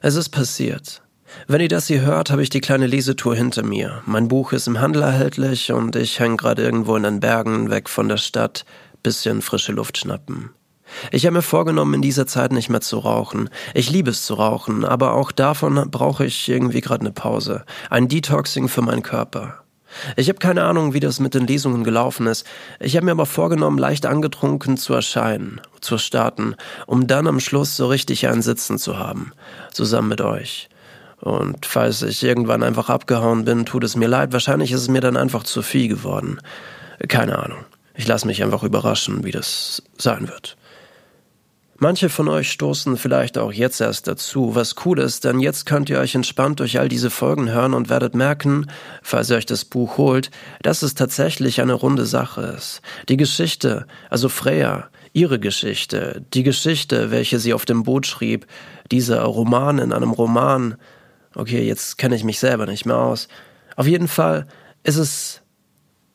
Es ist passiert. Wenn ihr das hier hört, habe ich die kleine Lesetour hinter mir. Mein Buch ist im Handel erhältlich und ich hänge gerade irgendwo in den Bergen, weg von der Stadt, bisschen frische Luft schnappen. Ich habe mir vorgenommen, in dieser Zeit nicht mehr zu rauchen. Ich liebe es zu rauchen, aber auch davon brauche ich irgendwie gerade eine Pause. Ein Detoxing für meinen Körper. Ich habe keine Ahnung, wie das mit den Lesungen gelaufen ist. Ich habe mir aber vorgenommen, leicht angetrunken zu erscheinen, zu starten, um dann am Schluss so richtig einen Sitzen zu haben, zusammen mit euch. Und falls ich irgendwann einfach abgehauen bin, tut es mir leid. Wahrscheinlich ist es mir dann einfach zu viel geworden. Keine Ahnung. Ich lasse mich einfach überraschen, wie das sein wird. Manche von euch stoßen vielleicht auch jetzt erst dazu, was cool ist, denn jetzt könnt ihr euch entspannt durch all diese Folgen hören und werdet merken, falls ihr euch das Buch holt, dass es tatsächlich eine runde Sache ist. Die Geschichte, also Freya, ihre Geschichte, die Geschichte, welche sie auf dem Boot schrieb, dieser Roman in einem Roman, okay, jetzt kenne ich mich selber nicht mehr aus. Auf jeden Fall ist es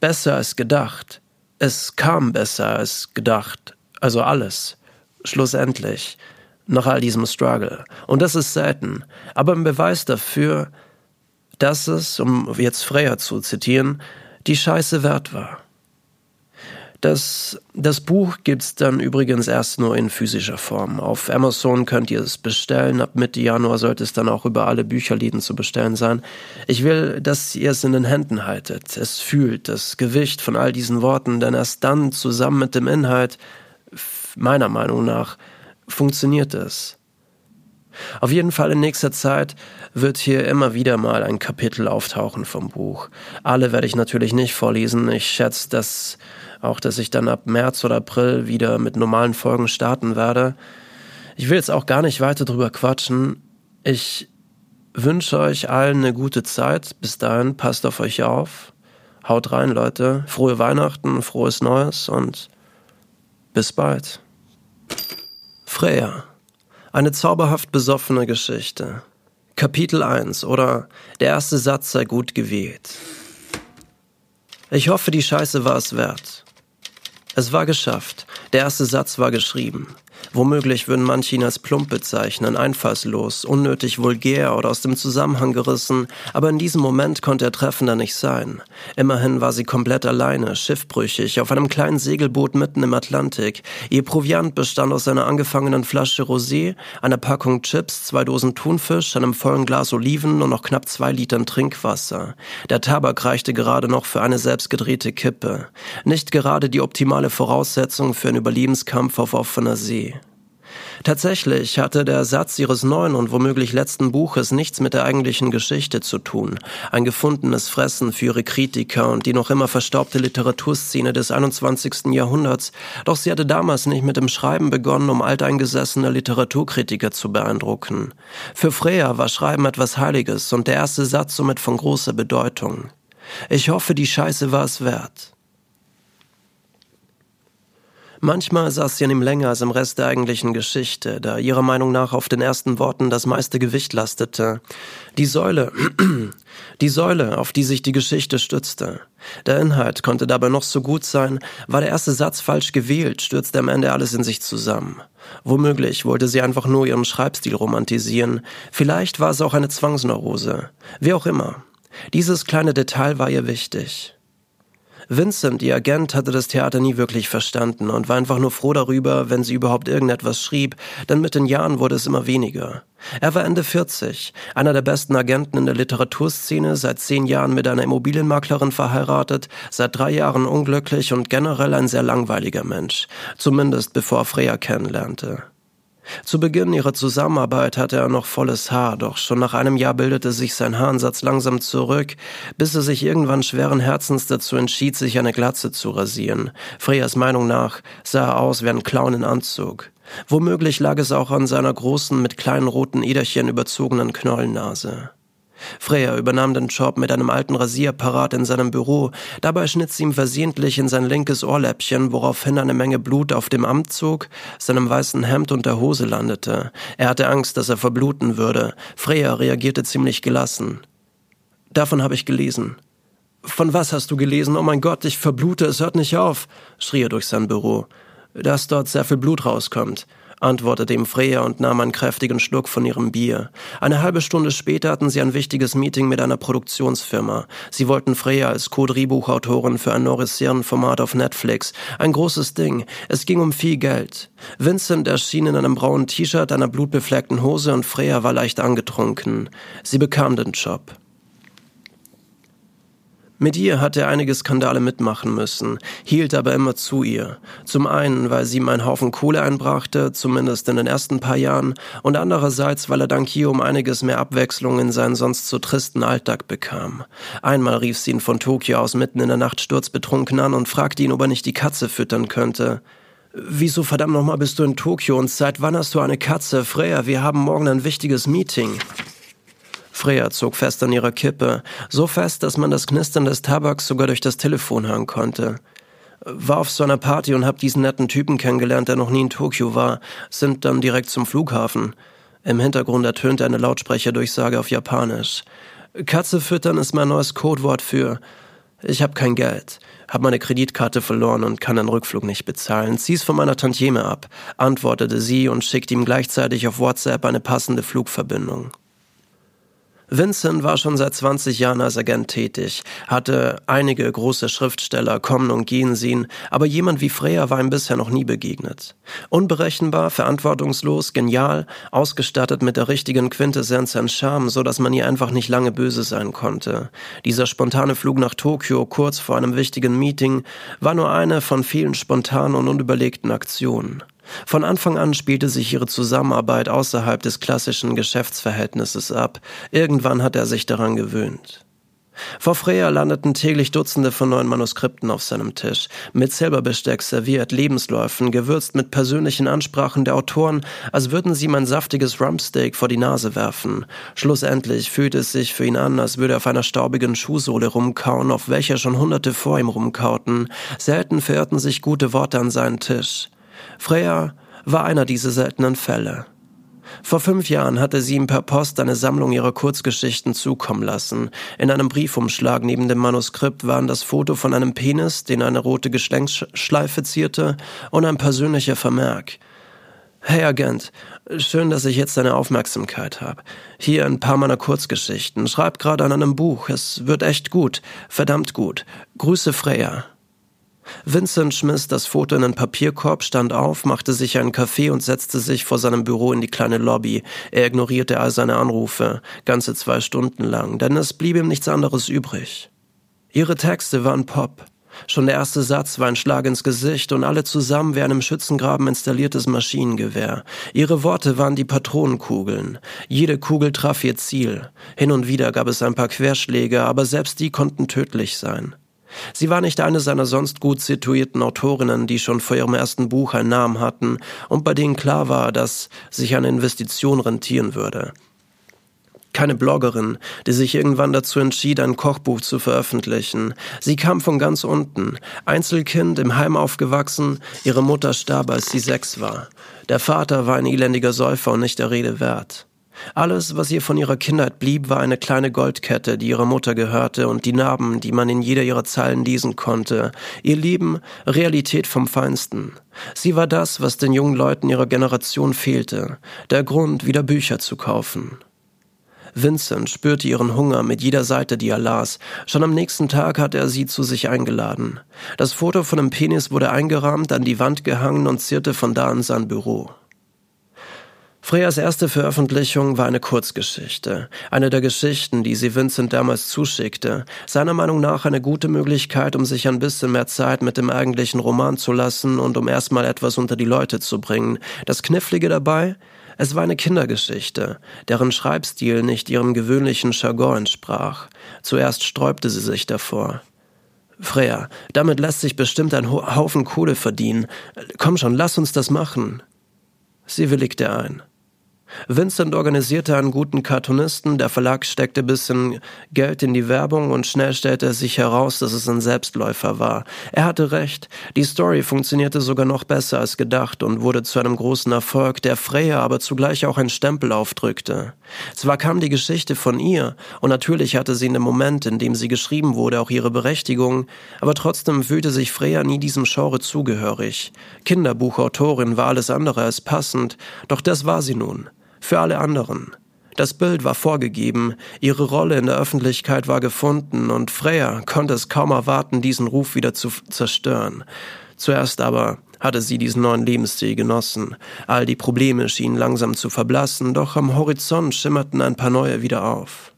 besser als gedacht. Es kam besser als gedacht. Also alles schlussendlich, nach all diesem Struggle. Und das ist selten. Aber ein Beweis dafür, dass es, um jetzt Freya zu zitieren, die Scheiße wert war. Das, das Buch gibt's dann übrigens erst nur in physischer Form. Auf Amazon könnt ihr es bestellen. Ab Mitte Januar sollte es dann auch über alle Bücherläden zu bestellen sein. Ich will, dass ihr es in den Händen haltet. Es fühlt das Gewicht von all diesen Worten, denn erst dann zusammen mit dem Inhalt meiner Meinung nach funktioniert es. Auf jeden Fall in nächster Zeit wird hier immer wieder mal ein Kapitel auftauchen vom Buch. Alle werde ich natürlich nicht vorlesen. Ich schätze, dass auch, dass ich dann ab März oder April wieder mit normalen Folgen starten werde. Ich will jetzt auch gar nicht weiter drüber quatschen. Ich wünsche euch allen eine gute Zeit. Bis dahin, passt auf euch auf. Haut rein, Leute. Frohe Weihnachten, frohes Neues und bis bald. Freya. Eine zauberhaft besoffene Geschichte. Kapitel 1 oder der erste Satz sei gut gewählt. Ich hoffe, die Scheiße war es wert. Es war geschafft. Der erste Satz war geschrieben. Womöglich würden manche ihn als plump bezeichnen, einfallslos, unnötig vulgär oder aus dem Zusammenhang gerissen, aber in diesem Moment konnte er treffender nicht sein. Immerhin war sie komplett alleine, schiffbrüchig, auf einem kleinen Segelboot mitten im Atlantik. Ihr Proviant bestand aus einer angefangenen Flasche Rosé, einer Packung Chips, zwei Dosen Thunfisch, einem vollen Glas Oliven und noch knapp zwei Litern Trinkwasser. Der Tabak reichte gerade noch für eine selbstgedrehte Kippe. Nicht gerade die optimale Voraussetzung für einen Überlebenskampf auf offener See. Tatsächlich hatte der Satz ihres neuen und womöglich letzten Buches nichts mit der eigentlichen Geschichte zu tun. Ein gefundenes Fressen für ihre Kritiker und die noch immer verstaubte Literaturszene des 21. Jahrhunderts. Doch sie hatte damals nicht mit dem Schreiben begonnen, um alteingesessene Literaturkritiker zu beeindrucken. Für Freya war Schreiben etwas Heiliges und der erste Satz somit von großer Bedeutung. Ich hoffe, die Scheiße war es wert. Manchmal saß sie an ihm länger als im Rest der eigentlichen Geschichte, da ihrer Meinung nach auf den ersten Worten das meiste Gewicht lastete. Die Säule, die Säule, auf die sich die Geschichte stützte. Der Inhalt konnte dabei noch so gut sein, war der erste Satz falsch gewählt, stürzte am Ende alles in sich zusammen. Womöglich wollte sie einfach nur ihren Schreibstil romantisieren, vielleicht war es auch eine Zwangsneurose. Wie auch immer. Dieses kleine Detail war ihr wichtig. Vincent, ihr Agent, hatte das Theater nie wirklich verstanden und war einfach nur froh darüber, wenn sie überhaupt irgendetwas schrieb, denn mit den Jahren wurde es immer weniger. Er war Ende 40, einer der besten Agenten in der Literaturszene, seit zehn Jahren mit einer Immobilienmaklerin verheiratet, seit drei Jahren unglücklich und generell ein sehr langweiliger Mensch, zumindest bevor Freya kennenlernte. Zu Beginn ihrer Zusammenarbeit hatte er noch volles Haar, doch schon nach einem Jahr bildete sich sein Haaransatz langsam zurück, bis er sich irgendwann schweren Herzens dazu entschied, sich eine Glatze zu rasieren. Freyas Meinung nach sah er aus wie ein Clown in Anzug. Womöglich lag es auch an seiner großen, mit kleinen roten Äderchen überzogenen Knollennase. Freya übernahm den Job mit einem alten Rasierapparat in seinem Büro. Dabei schnitt sie ihm versehentlich in sein linkes Ohrläppchen, woraufhin eine Menge Blut auf dem Amtzug, seinem weißen Hemd und der Hose landete. Er hatte Angst, dass er verbluten würde. Freya reagierte ziemlich gelassen. Davon habe ich gelesen. Von was hast du gelesen? Oh mein Gott, ich verblute, es hört nicht auf, schrie er durch sein Büro. Dass dort sehr viel Blut rauskommt. Antwortete ihm Freya und nahm einen kräftigen Schluck von ihrem Bier. Eine halbe Stunde später hatten sie ein wichtiges Meeting mit einer Produktionsfirma. Sie wollten Freya als Co-Drehbuchautorin für ein neues Serienformat auf Netflix. Ein großes Ding. Es ging um viel Geld. Vincent erschien in einem braunen T-Shirt, einer blutbefleckten Hose und Freya war leicht angetrunken. Sie bekam den Job. Mit ihr hat er einige Skandale mitmachen müssen, hielt aber immer zu ihr. Zum einen, weil sie ihm einen Haufen Kohle einbrachte, zumindest in den ersten paar Jahren, und andererseits, weil er dank ihr um einiges mehr Abwechslung in seinen sonst so tristen Alltag bekam. Einmal rief sie ihn von Tokio aus mitten in der Nacht sturzbetrunken an und fragte ihn, ob er nicht die Katze füttern könnte. Wieso verdammt nochmal bist du in Tokio und seit wann hast du eine Katze? Freya, wir haben morgen ein wichtiges Meeting. Freya zog fest an ihrer Kippe, so fest, dass man das Knistern des Tabaks sogar durch das Telefon hören konnte. War auf so einer Party und hab diesen netten Typen kennengelernt, der noch nie in Tokio war, sind dann direkt zum Flughafen. Im Hintergrund ertönte eine Lautsprecherdurchsage auf Japanisch. Katze füttern ist mein neues Codewort für ich hab kein Geld, hab meine Kreditkarte verloren und kann den Rückflug nicht bezahlen. Zieh's von meiner Tantieme ab, antwortete sie und schickte ihm gleichzeitig auf WhatsApp eine passende Flugverbindung. Vincent war schon seit 20 Jahren als Agent tätig, hatte einige große Schriftsteller kommen und gehen sehen, aber jemand wie Freya war ihm bisher noch nie begegnet. Unberechenbar, verantwortungslos, genial, ausgestattet mit der richtigen Quintessenz an Charme, so dass man ihr einfach nicht lange böse sein konnte. Dieser spontane Flug nach Tokio kurz vor einem wichtigen Meeting war nur eine von vielen spontanen und unüberlegten Aktionen. Von Anfang an spielte sich ihre Zusammenarbeit außerhalb des klassischen Geschäftsverhältnisses ab. Irgendwann hat er sich daran gewöhnt. Vor Freya landeten täglich Dutzende von neuen Manuskripten auf seinem Tisch, mit Silberbesteck serviert, Lebensläufen, gewürzt mit persönlichen Ansprachen der Autoren, als würden sie ihm ein saftiges Rumpsteak vor die Nase werfen. Schlussendlich fühlte es sich für ihn an, als würde er auf einer staubigen Schuhsohle rumkauen, auf welcher schon Hunderte vor ihm rumkauten. Selten verirrten sich gute Worte an seinen Tisch. Freya war einer dieser seltenen Fälle. Vor fünf Jahren hatte sie ihm per Post eine Sammlung ihrer Kurzgeschichten zukommen lassen. In einem Briefumschlag neben dem Manuskript waren das Foto von einem Penis, den eine rote Geschlengsschleife zierte, und ein persönlicher Vermerk. Hey Agent, schön, dass ich jetzt deine Aufmerksamkeit habe. Hier ein paar meiner Kurzgeschichten. Schreib gerade an einem Buch. Es wird echt gut. Verdammt gut. Grüße Freya. Vincent schmiss das Foto in einen Papierkorb, stand auf, machte sich einen Kaffee und setzte sich vor seinem Büro in die kleine Lobby. Er ignorierte all seine Anrufe, ganze zwei Stunden lang, denn es blieb ihm nichts anderes übrig. Ihre Texte waren Pop. Schon der erste Satz war ein Schlag ins Gesicht und alle zusammen wie ein im Schützengraben installiertes Maschinengewehr. Ihre Worte waren die Patronenkugeln. Jede Kugel traf ihr Ziel. Hin und wieder gab es ein paar Querschläge, aber selbst die konnten tödlich sein. Sie war nicht eine seiner sonst gut situierten Autorinnen, die schon vor ihrem ersten Buch einen Namen hatten und bei denen klar war, dass sich eine Investition rentieren würde. Keine Bloggerin, die sich irgendwann dazu entschied, ein Kochbuch zu veröffentlichen. Sie kam von ganz unten, Einzelkind, im Heim aufgewachsen, ihre Mutter starb, als sie sechs war. Der Vater war ein elendiger Säufer und nicht der Rede wert. Alles, was ihr von ihrer Kindheit blieb, war eine kleine Goldkette, die ihrer Mutter gehörte, und die Narben, die man in jeder ihrer Zeilen lesen konnte. Ihr Leben, Realität vom Feinsten. Sie war das, was den jungen Leuten ihrer Generation fehlte, der Grund, wieder Bücher zu kaufen. Vincent spürte ihren Hunger mit jeder Seite, die er las. Schon am nächsten Tag hatte er sie zu sich eingeladen. Das Foto von dem Penis wurde eingerahmt, an die Wand gehangen und zierte von da an sein Büro. Freyas erste Veröffentlichung war eine Kurzgeschichte, eine der Geschichten, die sie Vincent damals zuschickte, seiner Meinung nach eine gute Möglichkeit, um sich ein bisschen mehr Zeit mit dem eigentlichen Roman zu lassen und um erstmal etwas unter die Leute zu bringen. Das Knifflige dabei? Es war eine Kindergeschichte, deren Schreibstil nicht ihrem gewöhnlichen Jargon entsprach. Zuerst sträubte sie sich davor. Freya, damit lässt sich bestimmt ein Haufen Kohle verdienen. Komm schon, lass uns das machen. Sie willigte ein. Vincent organisierte einen guten Cartoonisten, der Verlag steckte bisschen Geld in die Werbung und schnell stellte es sich heraus, dass es ein Selbstläufer war. Er hatte recht, die Story funktionierte sogar noch besser als gedacht und wurde zu einem großen Erfolg, der Freya aber zugleich auch einen Stempel aufdrückte. Zwar kam die Geschichte von ihr, und natürlich hatte sie in dem Moment, in dem sie geschrieben wurde, auch ihre Berechtigung, aber trotzdem fühlte sich Freya nie diesem Genre zugehörig. Kinderbuchautorin war alles andere als passend, doch das war sie nun für alle anderen. Das Bild war vorgegeben, ihre Rolle in der Öffentlichkeit war gefunden und Freya konnte es kaum erwarten, diesen Ruf wieder zu zerstören. Zuerst aber hatte sie diesen neuen Lebensstil genossen. All die Probleme schienen langsam zu verblassen, doch am Horizont schimmerten ein paar neue wieder auf.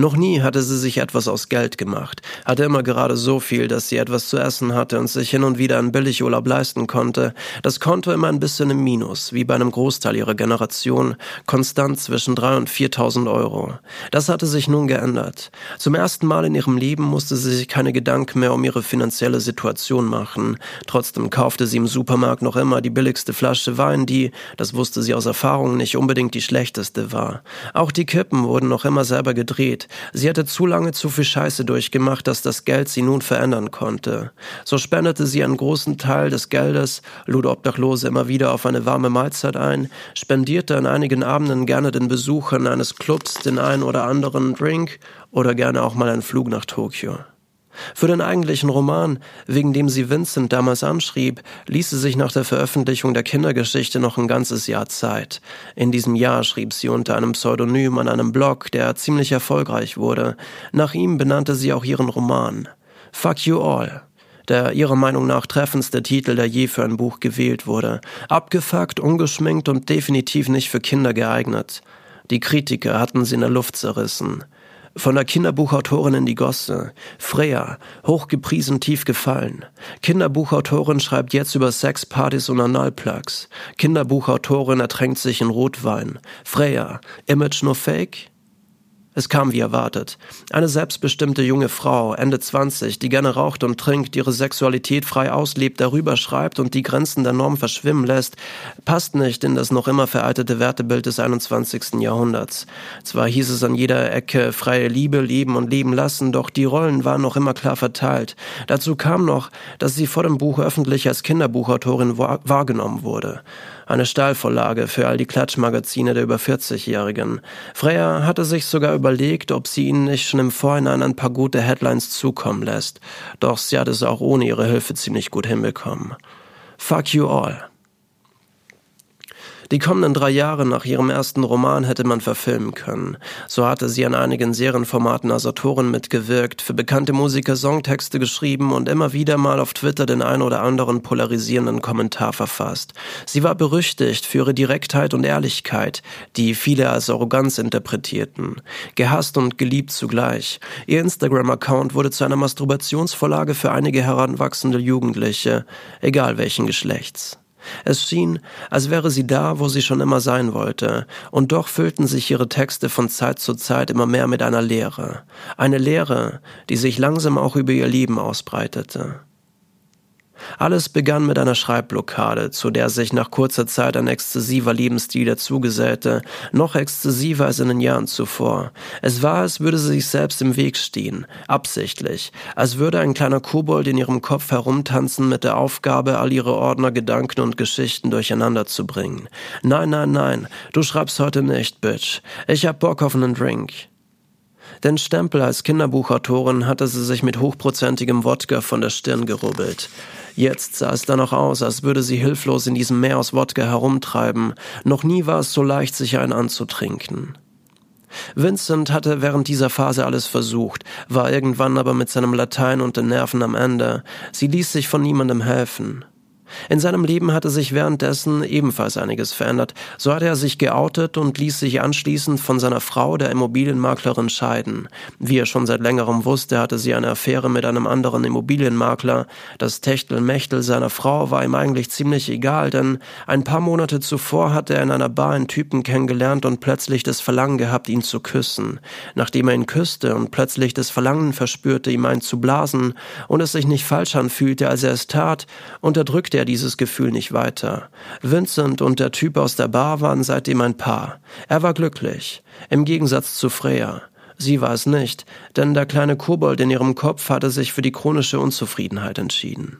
Noch nie hatte sie sich etwas aus Geld gemacht, hatte immer gerade so viel, dass sie etwas zu essen hatte und sich hin und wieder einen Billigurlaub leisten konnte. Das Konto immer ein bisschen im Minus, wie bei einem Großteil ihrer Generation, konstant zwischen drei und viertausend Euro. Das hatte sich nun geändert. Zum ersten Mal in ihrem Leben musste sie sich keine Gedanken mehr um ihre finanzielle Situation machen. Trotzdem kaufte sie im Supermarkt noch immer die billigste Flasche Wein, die, das wusste sie aus Erfahrung, nicht unbedingt die schlechteste war. Auch die Kippen wurden noch immer selber gedreht, Sie hatte zu lange zu viel Scheiße durchgemacht, dass das Geld sie nun verändern konnte. So spendete sie einen großen Teil des Geldes, lud Obdachlose immer wieder auf eine warme Mahlzeit ein, spendierte an einigen Abenden gerne den Besuchern eines Clubs den einen oder anderen Drink oder gerne auch mal einen Flug nach Tokio. Für den eigentlichen Roman, wegen dem sie Vincent damals anschrieb, ließ sie sich nach der Veröffentlichung der Kindergeschichte noch ein ganzes Jahr Zeit. In diesem Jahr schrieb sie unter einem Pseudonym an einem Blog, der ziemlich erfolgreich wurde. Nach ihm benannte sie auch ihren Roman. Fuck You All der ihrer Meinung nach treffendste Titel, der je für ein Buch gewählt wurde. Abgefuckt, ungeschminkt und definitiv nicht für Kinder geeignet. Die Kritiker hatten sie in der Luft zerrissen. Von der Kinderbuchautorin in die Gosse. Freya, hochgepriesen, tief gefallen. Kinderbuchautorin schreibt jetzt über Sexpartys und Analplugs. Kinderbuchautorin ertränkt sich in Rotwein. Freya, Image nur Fake? Es kam wie erwartet. Eine selbstbestimmte junge Frau, Ende 20, die gerne raucht und trinkt, ihre Sexualität frei auslebt, darüber schreibt und die Grenzen der Norm verschwimmen lässt, passt nicht in das noch immer veraltete Wertebild des 21. Jahrhunderts. Zwar hieß es an jeder Ecke freie Liebe, leben und leben lassen, doch die Rollen waren noch immer klar verteilt. Dazu kam noch, dass sie vor dem Buch öffentlich als Kinderbuchautorin wahrgenommen wurde eine Stahlvorlage für all die Klatschmagazine der über 40-Jährigen. Freya hatte sich sogar überlegt, ob sie ihnen nicht schon im Vorhinein ein paar gute Headlines zukommen lässt, doch sie hat es auch ohne ihre Hilfe ziemlich gut hinbekommen. Fuck you all. Die kommenden drei Jahre nach ihrem ersten Roman hätte man verfilmen können. So hatte sie an einigen Serienformaten als Autorin mitgewirkt, für bekannte Musiker Songtexte geschrieben und immer wieder mal auf Twitter den ein oder anderen polarisierenden Kommentar verfasst. Sie war berüchtigt für ihre Direktheit und Ehrlichkeit, die viele als Arroganz interpretierten. Gehasst und geliebt zugleich. Ihr Instagram-Account wurde zu einer Masturbationsvorlage für einige heranwachsende Jugendliche, egal welchen Geschlechts. Es schien, als wäre sie da, wo sie schon immer sein wollte, und doch füllten sich ihre Texte von Zeit zu Zeit immer mehr mit einer Leere, eine Leere, die sich langsam auch über ihr Leben ausbreitete. Alles begann mit einer Schreibblockade, zu der sich nach kurzer Zeit ein exzessiver Lebensstil dazugesellte, noch exzessiver als in den Jahren zuvor. Es war, als würde sie sich selbst im Weg stehen, absichtlich, als würde ein kleiner Kobold in ihrem Kopf herumtanzen mit der Aufgabe, all ihre Ordner, Gedanken und Geschichten durcheinander zu bringen. Nein, nein, nein, du schreibst heute nicht, Bitch. Ich hab Bock auf einen Drink. Den Stempel als Kinderbuchautorin hatte sie sich mit hochprozentigem Wodka von der Stirn gerubbelt. Jetzt sah es dann auch aus, als würde sie hilflos in diesem Meer aus Wodka herumtreiben. Noch nie war es so leicht, sich einen anzutrinken. Vincent hatte während dieser Phase alles versucht, war irgendwann aber mit seinem Latein und den Nerven am Ende. Sie ließ sich von niemandem helfen. In seinem Leben hatte sich währenddessen ebenfalls einiges verändert. So hatte er sich geoutet und ließ sich anschließend von seiner Frau, der Immobilienmaklerin, scheiden. Wie er schon seit längerem wusste, hatte sie eine Affäre mit einem anderen Immobilienmakler. Das Techtelmechtel seiner Frau war ihm eigentlich ziemlich egal, denn ein paar Monate zuvor hatte er in einer Bar einen Typen kennengelernt und plötzlich das Verlangen gehabt, ihn zu küssen. Nachdem er ihn küsste und plötzlich das Verlangen verspürte, ihm einen zu blasen und es sich nicht falsch anfühlte, als er es tat, unterdrückte er dieses Gefühl nicht weiter. Vincent und der Typ aus der Bar waren seitdem ein Paar. Er war glücklich. Im Gegensatz zu Freya. Sie war es nicht, denn der kleine Kobold in ihrem Kopf hatte sich für die chronische Unzufriedenheit entschieden.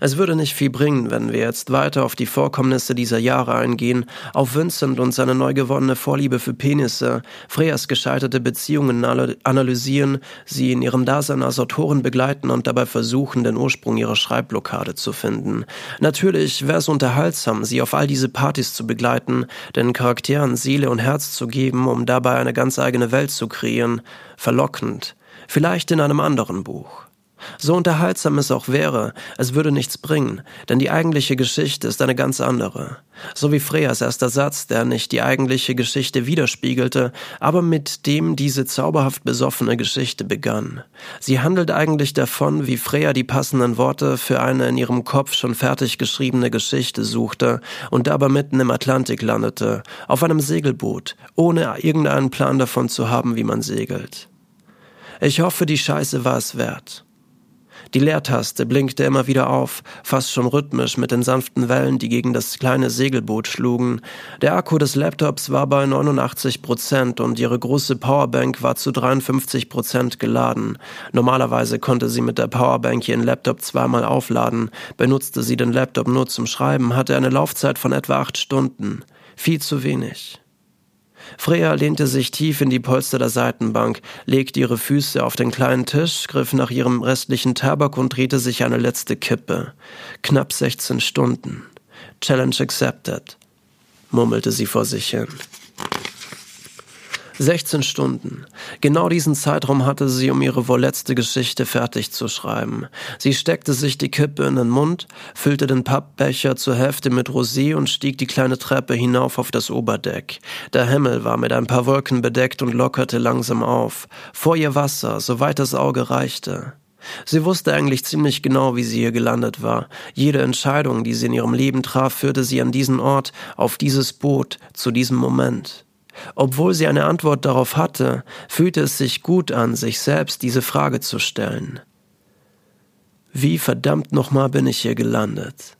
Es würde nicht viel bringen, wenn wir jetzt weiter auf die Vorkommnisse dieser Jahre eingehen, auf Vincent und seine neu gewonnene Vorliebe für Penisse, Freyas gescheiterte Beziehungen analysieren, sie in ihrem Dasein als Autorin begleiten und dabei versuchen, den Ursprung ihrer Schreibblockade zu finden. Natürlich wäre es unterhaltsam, sie auf all diese Partys zu begleiten, den Charakteren Seele und Herz zu geben, um dabei eine ganz eigene Welt zu kreieren. Verlockend. Vielleicht in einem anderen Buch. So unterhaltsam es auch wäre, es würde nichts bringen, denn die eigentliche Geschichte ist eine ganz andere. So wie Freyas erster Satz, der nicht die eigentliche Geschichte widerspiegelte, aber mit dem diese zauberhaft besoffene Geschichte begann. Sie handelt eigentlich davon, wie Freya die passenden Worte für eine in ihrem Kopf schon fertig geschriebene Geschichte suchte und dabei mitten im Atlantik landete, auf einem Segelboot, ohne irgendeinen Plan davon zu haben, wie man segelt. Ich hoffe, die Scheiße war es wert. Die Leertaste blinkte immer wieder auf, fast schon rhythmisch mit den sanften Wellen, die gegen das kleine Segelboot schlugen. Der Akku des Laptops war bei 89 Prozent und ihre große Powerbank war zu 53 Prozent geladen. Normalerweise konnte sie mit der Powerbank ihren Laptop zweimal aufladen. Benutzte sie den Laptop nur zum Schreiben, hatte eine Laufzeit von etwa acht Stunden. Viel zu wenig. Freya lehnte sich tief in die Polster der Seitenbank, legte ihre Füße auf den kleinen Tisch, griff nach ihrem restlichen Tabak und drehte sich eine letzte Kippe. Knapp 16 Stunden. Challenge accepted, murmelte sie vor sich hin. 16 Stunden. Genau diesen Zeitraum hatte sie, um ihre wohl letzte Geschichte fertig zu schreiben. Sie steckte sich die Kippe in den Mund, füllte den Pappbecher zur Hälfte mit Rosé und stieg die kleine Treppe hinauf auf das Oberdeck. Der Himmel war mit ein paar Wolken bedeckt und lockerte langsam auf. Vor ihr Wasser, soweit das Auge reichte. Sie wusste eigentlich ziemlich genau, wie sie hier gelandet war. Jede Entscheidung, die sie in ihrem Leben traf, führte sie an diesen Ort, auf dieses Boot, zu diesem Moment. Obwohl sie eine Antwort darauf hatte, fühlte es sich gut an, sich selbst diese Frage zu stellen. Wie verdammt nochmal bin ich hier gelandet?